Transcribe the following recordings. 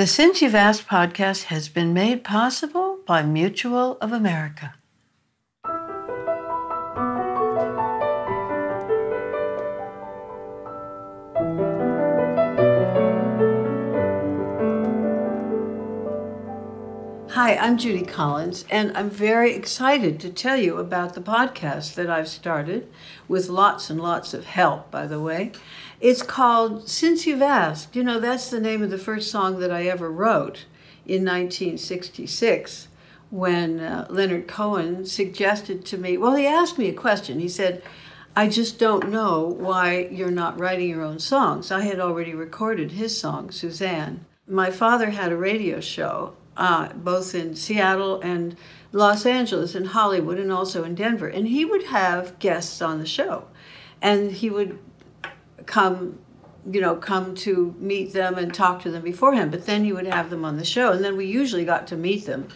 The Since You've Asked podcast has been made possible by Mutual of America. Hi, I'm Judy Collins, and I'm very excited to tell you about the podcast that I've started with lots and lots of help, by the way. It's called Since You've Asked. You know, that's the name of the first song that I ever wrote in 1966 when uh, Leonard Cohen suggested to me, well, he asked me a question. He said, I just don't know why you're not writing your own songs. I had already recorded his song, Suzanne. My father had a radio show, uh, both in Seattle and Los Angeles and Hollywood and also in Denver. And he would have guests on the show. And he would come you know come to meet them and talk to them beforehand but then he would have them on the show and then we usually got to meet them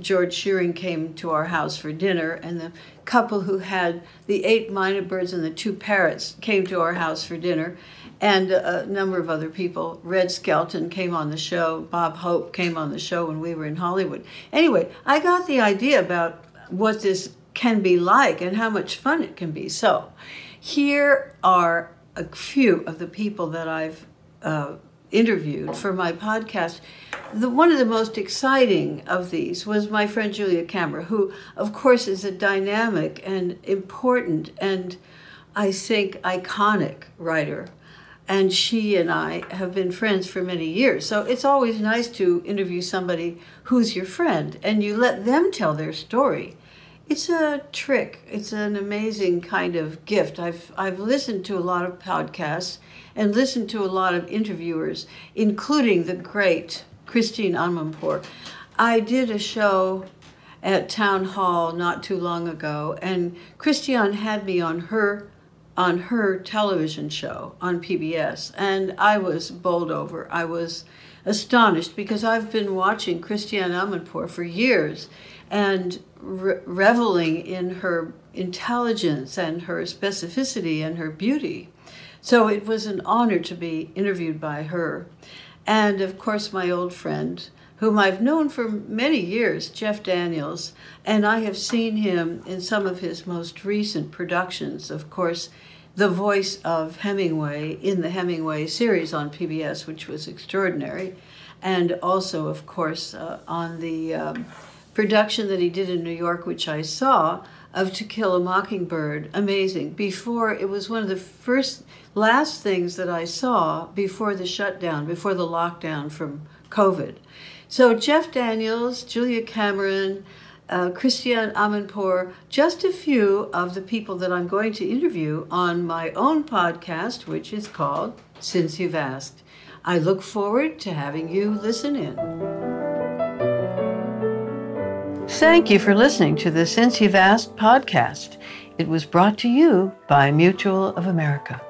george shearing came to our house for dinner and the couple who had the eight myna birds and the two parrots came to our house for dinner and a number of other people. Red skelton came on the show bob hope came on the show when we were in hollywood. Anyway i got the idea about what this can be like and how much fun it can be. So here are a few of the people that I've uh, interviewed for my podcast. The, one of the most exciting of these was my friend Julia Cameron, who, of course, is a dynamic and important and I think iconic writer. And she and I have been friends for many years. So it's always nice to interview somebody who's your friend and you let them tell their story it's a trick. It's an amazing kind of gift. I've I've listened to a lot of podcasts and listened to a lot of interviewers, including the great Christiane Amanpour. I did a show at Town Hall not too long ago, and Christiane had me on her on her television show on PBS, and I was bowled over. I was astonished because I've been watching Christiane Amanpour for years and re- reveling in her intelligence and her specificity and her beauty. So it was an honor to be interviewed by her. And of course, my old friend, whom I've known for many years, Jeff Daniels, and I have seen him in some of his most recent productions. Of course, the voice of Hemingway in the Hemingway series on PBS, which was extraordinary, and also, of course, uh, on the um, production that he did in New York, which I saw, of To Kill a Mockingbird. Amazing. Before, it was one of the first, last things that I saw before the shutdown, before the lockdown from COVID. So, Jeff Daniels, Julia Cameron, uh, Christiane Amanpour, just a few of the people that I'm going to interview on my own podcast, which is called Since You've Asked. I look forward to having you listen in. Thank you for listening to the Since You've Asked podcast. It was brought to you by Mutual of America.